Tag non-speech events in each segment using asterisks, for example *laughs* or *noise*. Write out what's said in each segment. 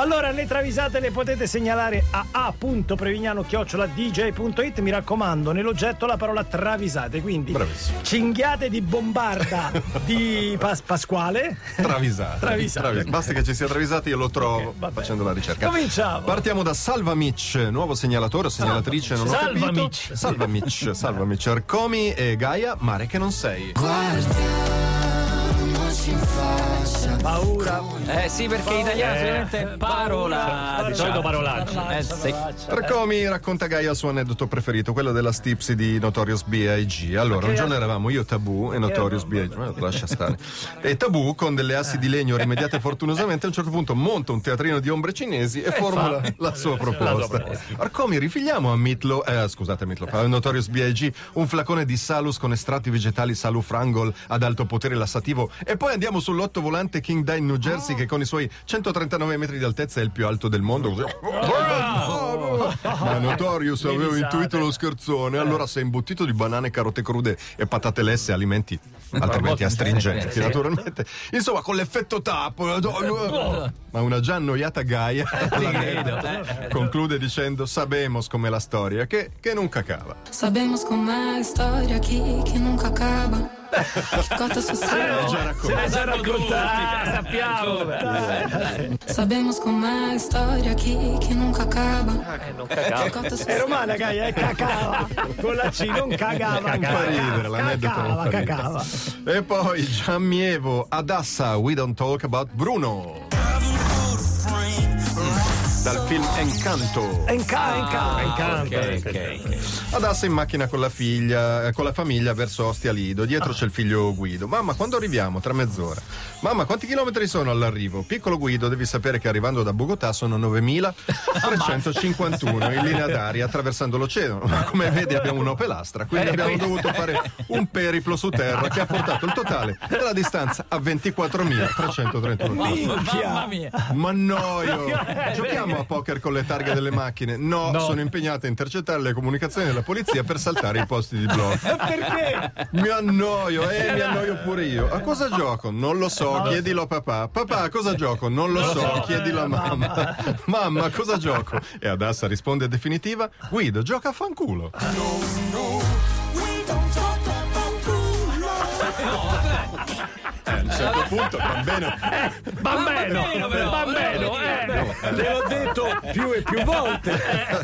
Allora, le travisate le potete segnalare a a.prevignano-dj.it. Mi raccomando, nell'oggetto la parola travisate. Quindi, Bravissimo. cinghiate di bombarda *laughs* di Pas- Pasquale. Travisate. Travisate. Travis- Basta che ci sia travisati, io lo trovo Ok, va bene. facendo la ricerca. Cominciamo. Partiamo da Salva Mitch, nuovo segnalatore o segnalatrice, non ho Salva capito. Mitch. Salva Mitch, Salva Mitch. Arcomi e Gaia, mare che non sei. Guardiamoci in faccia Paura. Eh sì, perché in italiano solamente è parola. Di solito parolacce. Eh sì. Arcomi racconta Gaia il suo aneddoto preferito, quello della stipsi di Notorious B.I.G. Allora, un giorno eravamo io, Tabù e Notorious B.I.G. Ma lascia stare. E Tabù, con delle assi di legno rimediate fortunosamente, a un certo punto monta un teatrino di ombre cinesi e formula la sua proposta. Arcomi, rifigliamo a Mitlo, eh, scusate, Mitlo, a Notorious B.I.G. un flacone di Salus con estratti vegetali Salufrangol ad alto potere lassativo e poi andiamo sull'otto volante King Dine New Jersey che con i suoi 139 metri di altezza è il più alto del mondo. Così. Ma Notorious avevo intuito lo scherzone, allora sei imbottito di banane, carote crude e patate lesse, alimenti altrimenti astringenti, naturalmente. Insomma, con l'effetto tappo. Ma una già annoiata Gaia *laughs* conclude dicendo: Sabemos com'è la storia, che, che non cacava. Sabemos com'è a storia chi che nunca acaba Che cota su Già sé raccontato. già raccontata. sappiamo. Sabemos com'è a storia chi che nunca acaba Che cota su È romana, Gaia, è cacava. Con la C non cagava. Non fa ridere, l'aneddoto non Cacava, fa ridere. cacava. E poi Giammievo Adassa, We Don't Talk About Bruno. Dal film Encanto. Enca, enca. Incanta. Ok, ok. Adassa in macchina con la figlia, eh, con la famiglia verso Ostia Lido. Dietro c'è il figlio Guido. Mamma, quando arriviamo? Tra mezz'ora. Mamma, quanti chilometri sono all'arrivo? Piccolo Guido, devi sapere che arrivando da Bogotà sono 9351 *laughs* in linea d'aria attraversando l'oceano. Ma come vedi abbiamo un'Opel Astra, quindi abbiamo dovuto fare un periplo su terra che ha portato il totale della distanza a 24.331 Mamma mia. ma noio! *laughs* Giochiamo a poker con le targhe delle macchine? No, sono impegnato a intercettare le comunicazioni della polizia per saltare i posti di blocco. Perché? Mi annoio, eh, mi annoio pure io. A cosa gioco? Non lo so, chiedilo a papà. Papà, a cosa gioco? Non lo so, chiedilo a mamma. Mamma, a cosa gioco? E Adassa risponde definitiva: Guido, gioca a fanculo. Eh, a *laughs* *laughs* un certo punto, va bene. Bambeno, bambeno, eh. Te l'ho detto più e più volte.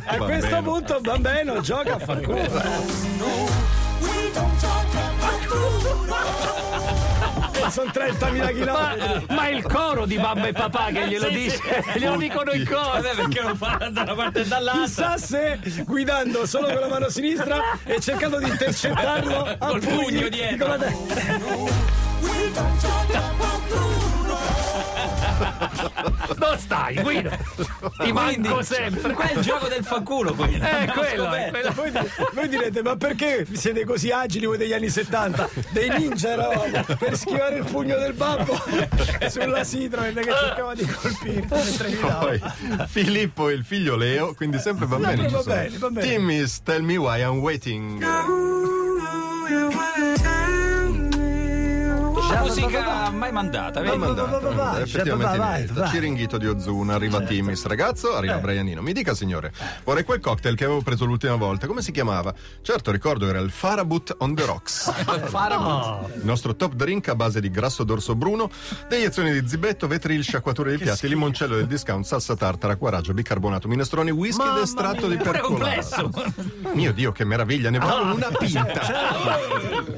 A questo punto, bambeno, gioca a far culo. Sono 30.000 chilometri. Ma, ma il coro di mamma e papà che glielo dice, *laughs* glielo dicono in coro. Perché non fa da una parte e dall'altra? Chissà se guidando solo con la mano sinistra e cercando di intercettarlo *laughs* Col pugno dietro. Non stai, Guido. Ti manco sempre. Qua è il gioco del fanculo, quindi. Eh, quello, è, quello. Voi, voi direte, ma perché siete così agili voi degli anni 70? Dei ninja eravamo per schivare il pugno del babbo *laughs* sulla Citroen che cercava di colpire. Poi Filippo e il figlio Leo, quindi sempre bambini. Bambini, bambini. Timmy's Tell Me Why I'm Waiting. La musica mai mandata, vedi? mandata, vai, vai, effettivamente niente. vai. Ciringhito di Ozuna, arriva Timis, ragazzo, arriva Brianino. Mi dica signore, vorrei quel cocktail che avevo preso l'ultima volta, come si chiamava? Certo, ricordo era il Farabut on the Rocks. *laughs* Il nostro top drink a base di grasso d'orso bruno, deiezioni di zibetto, vetril, sciacquature di piatti, limoncello del discount, salsa tartara, quaraggio, bicarbonato, minestrone, whisky ed estratto di percolato. Mio Dio, che meraviglia, ne voglio una pinta.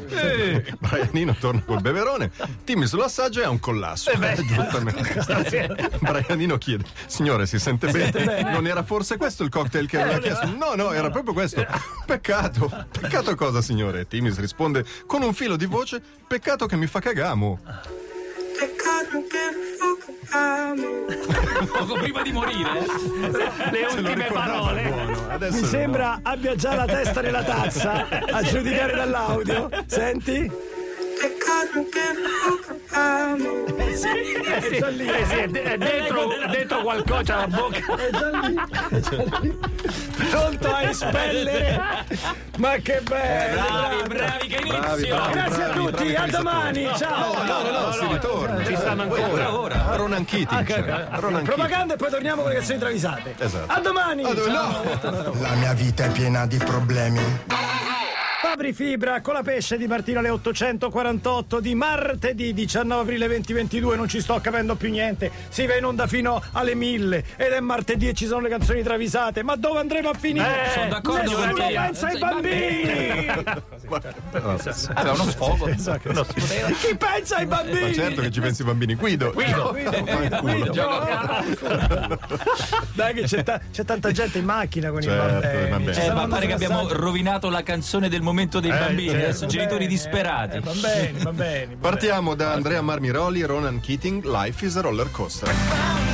*laughs* Brianino torna col beverone, Timmy sull'assaggio e ha un collasso. Giustamente. *laughs* Brianino chiede: Signore, si sente bene? Non era forse questo il cocktail che aveva chiesto? No, no, era proprio questo. Peccato. Peccato cosa, signore? Timis risponde con un filo di voce: Peccato che mi fa cagamo. *laughs* Poco prima di morire. Le ultime parole. Mi no. sembra abbia già la testa nella tazza a *laughs* giudicare dall'audio. Senti? Amo. Eh sì, eh sì, è, è dentro, dentro qualcosa la bocca. È già lì, è già lì. Pronto a espellere. Ma che bello. Bravi, bravi, che inizio! Bravi, bravi, Grazie a tutti, a domani. Ciao. No, no, no, si ritorna. Ci stanno ancora. Ora. Ronan Keating. c'è. Ronan Keating. Propaganda e poi torniamo con le canzoni travisate. Esatto. A domani. Ah, dove- Ciao. no. La mia vita è piena di problemi. Fabri Fibra con la pesce di Martino alle 848 di martedì 19 aprile 2022. Non ci sto capendo più niente. Si va in onda fino alle 1000 ed è martedì e ci sono le canzoni travisate. Ma dove andremo a finire? Eh, sono d'accordo Nessuno con te. pensa ai bambini. Vabbè, uno sfogo. Esatto. Chi pensa ai bambini? Ma certo che ci pensi i bambini. Guido. Guido, Guido, Guido, Guido. Dai che c'è, ta- c'è tanta gente in macchina con Certo, i bambini. Eh, saranno ma pare che abbiamo rovinato la canzone del momento dei bambini. certo, Adesso genitori bene, disperati. eh, va bene, va bene. va bene. Partiamo da Andrea Marmiroli, Ronan Keating, Life is a roller coaster.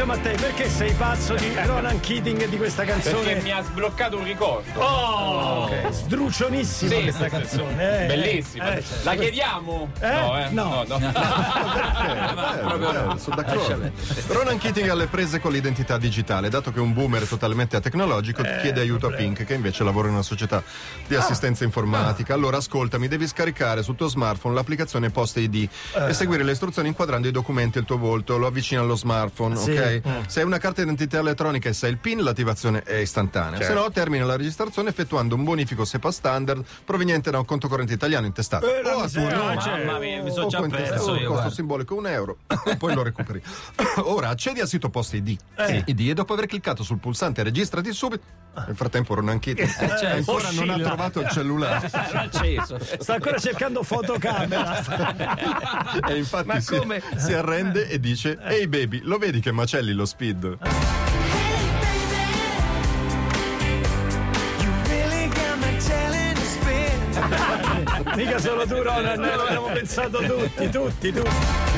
Pezzo. Patrizio Mattei, perché sei pazzo di *laughs* Ronan Keating e di questa Perché canzone? mi ha sbloccato un ricordo. Oh, sdrucionissima Sì, questa sì, sì. canzone. eh. Bellissima. Eh, certo. La chiediamo? Eh? No, eh? No. no. no. *laughs* Bello, bello, sono d'accordo. Ronan Keating alle prese con l'identità digitale, dato che un boomer totalmente atecnologico chiede aiuto a Pink, che invece lavora in una società di assistenza informatica. Allora ascoltami, devi scaricare sul tuo smartphone l'applicazione Post ID e seguire le istruzioni inquadrando i documenti e il tuo volto, lo avvicini allo smartphone, Sì. Ok? Se hai una carta d'identità elettronica e sai il PIN, l'attivazione è istantanea. Se no, termina la registrazione effettuando un bonifico SEPA standard proveniente da un conto corrente italiano intestato. Eh, o a tuo nome, cioè, Mamma mia, mi sono già perso io. costo guarda. simbolico un euro, poi lo recuperi. *laughs* Ora accedi al sito Post ID, Eh. ID e dopo aver cliccato sul pulsante registrati subito. Nel frattempo Ronan Keating certo. ancora non ha Oscilla. trovato il cellulare. *laughs* Sta ancora cercando fotocamera. *laughs* e infatti Ma si, come? si arrende e dice: Ehi baby, lo vedi che macelli lo speed? Mica solo tu, Ronan, l'abbiamo pensato tutti, tutti, tutti.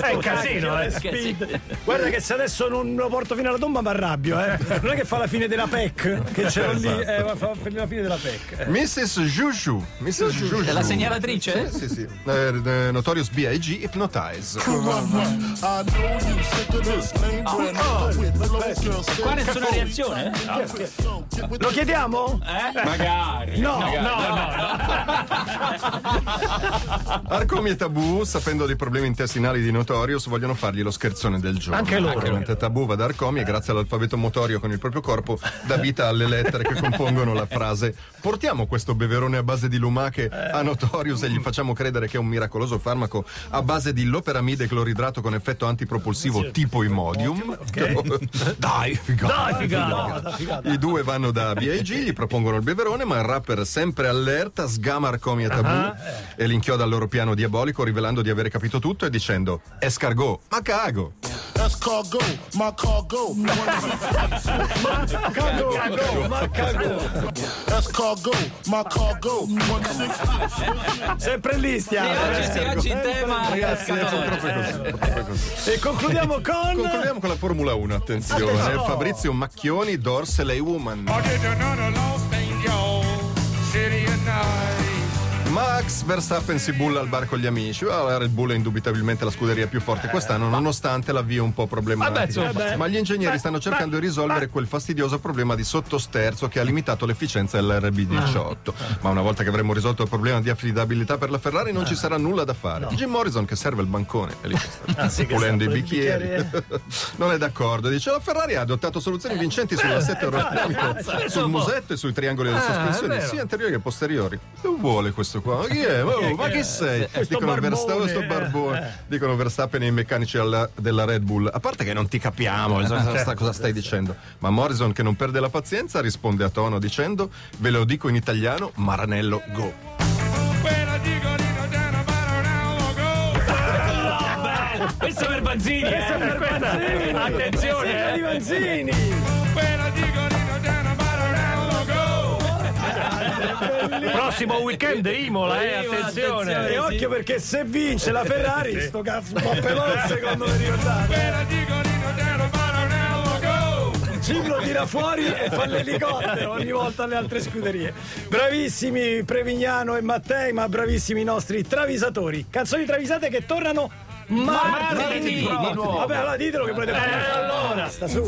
È un casino, eh. Speed. Guarda che se adesso non lo porto fino alla tomba mi arrabbio, eh. Non è che fa la fine della PEC, che c'era lì, eh, ma fa la fine della PEC. eh. Mrs. Juju. Mrs. Juju. È la segnalatrice? Sì, sì, sì. Eh, eh, Notorious B.I.G. Hypnotize. Qua nessuna reazione? Lo chiediamo? Magari. No, magari. no, no. *laughs* Arcomi e Tabù, sapendo dei problemi intestinali di Notorious, vogliono fargli lo scherzone del giorno. Anche loro. Mentre Tabù va da Arcomi e grazie all'alfabeto motorio con il proprio corpo dà vita alle lettere che compongono la frase Portiamo questo beverone a base di lumache a Notorious e gli facciamo credere che è un miracoloso farmaco a base di loperamide cloridrato con effetto antipropulsivo tipo Imodium. *laughs* Dai, figata. Dai, figata, figata. I due vanno da BAG, gli propongono il beverone, ma il rapper sempre allerta sgama Arcomi e Tabù e li inchioda al loro piano diabolico rivelando di avere capito tutto e dicendo escargot, ma cago. Escargot, my cargo. Cago, cago, ma cago. Escargot, my cargo. 160. Sempre lì stiamo. Oggi, eh. sì, oggi in tema. Ragazzi, è così, è così. E concludiamo con. Concludiamo con la Formula 1, attenzione. Attenzione. Fabrizio Macchioni, Dorsey Woman. Max Verstappen si bulla al bar con gli amici. Ah, La Red Bull è indubitabilmente la scuderia più forte quest'anno, nonostante l'avvio un po' problematico. insomma. Ma gli ingegneri stanno cercando di risolvere quel fastidioso problema di sottosterzo che ha limitato l'efficienza dell'RB18. Ma una volta che avremo risolto il problema di affidabilità per la Ferrari, non ci sarà nulla da fare. Jim Morrison, che serve il bancone, è lì *laughs* sta sì, pulendo i bicchieri. *laughs* non è d'accordo. Dice la Ferrari ha adottato soluzioni vincenti sull'assetto *laughs* aerodinamico, sul musetto e sui triangoli delle sospensioni, sia anteriori che posteriori. Che vuole questo qua? Ma chi è? *laughs* Oh, ma chi sei? Sto Dicono barbone, Verstappen, sto eh, barbone. Dicono Verstappen e i meccanici alla- della Red Bull. A parte che non ti capiamo cosa, sta- cosa stai dicendo. Ma Morrison, che non perde la pazienza, risponde a tono dicendo: Ve lo dico in italiano, Maranello, go. *laughs* Questo per Banzini, eh. Questa- Attenzione, Signora eh. di Manzini. Prossimo weekend Imola, eh. Attenzione. E occhio perché se vince la Ferrari, sto cazzo un po' veloce secondo me ricordate. Jim lo tira fuori e fa l'elicottero ogni volta alle altre scuderie. Bravissimi Prevignano e Mattei, ma bravissimi i nostri travisatori. Canzoni travisate che tornano martedì. Vabbè, allora ditelo che volete fare allora. Sta su.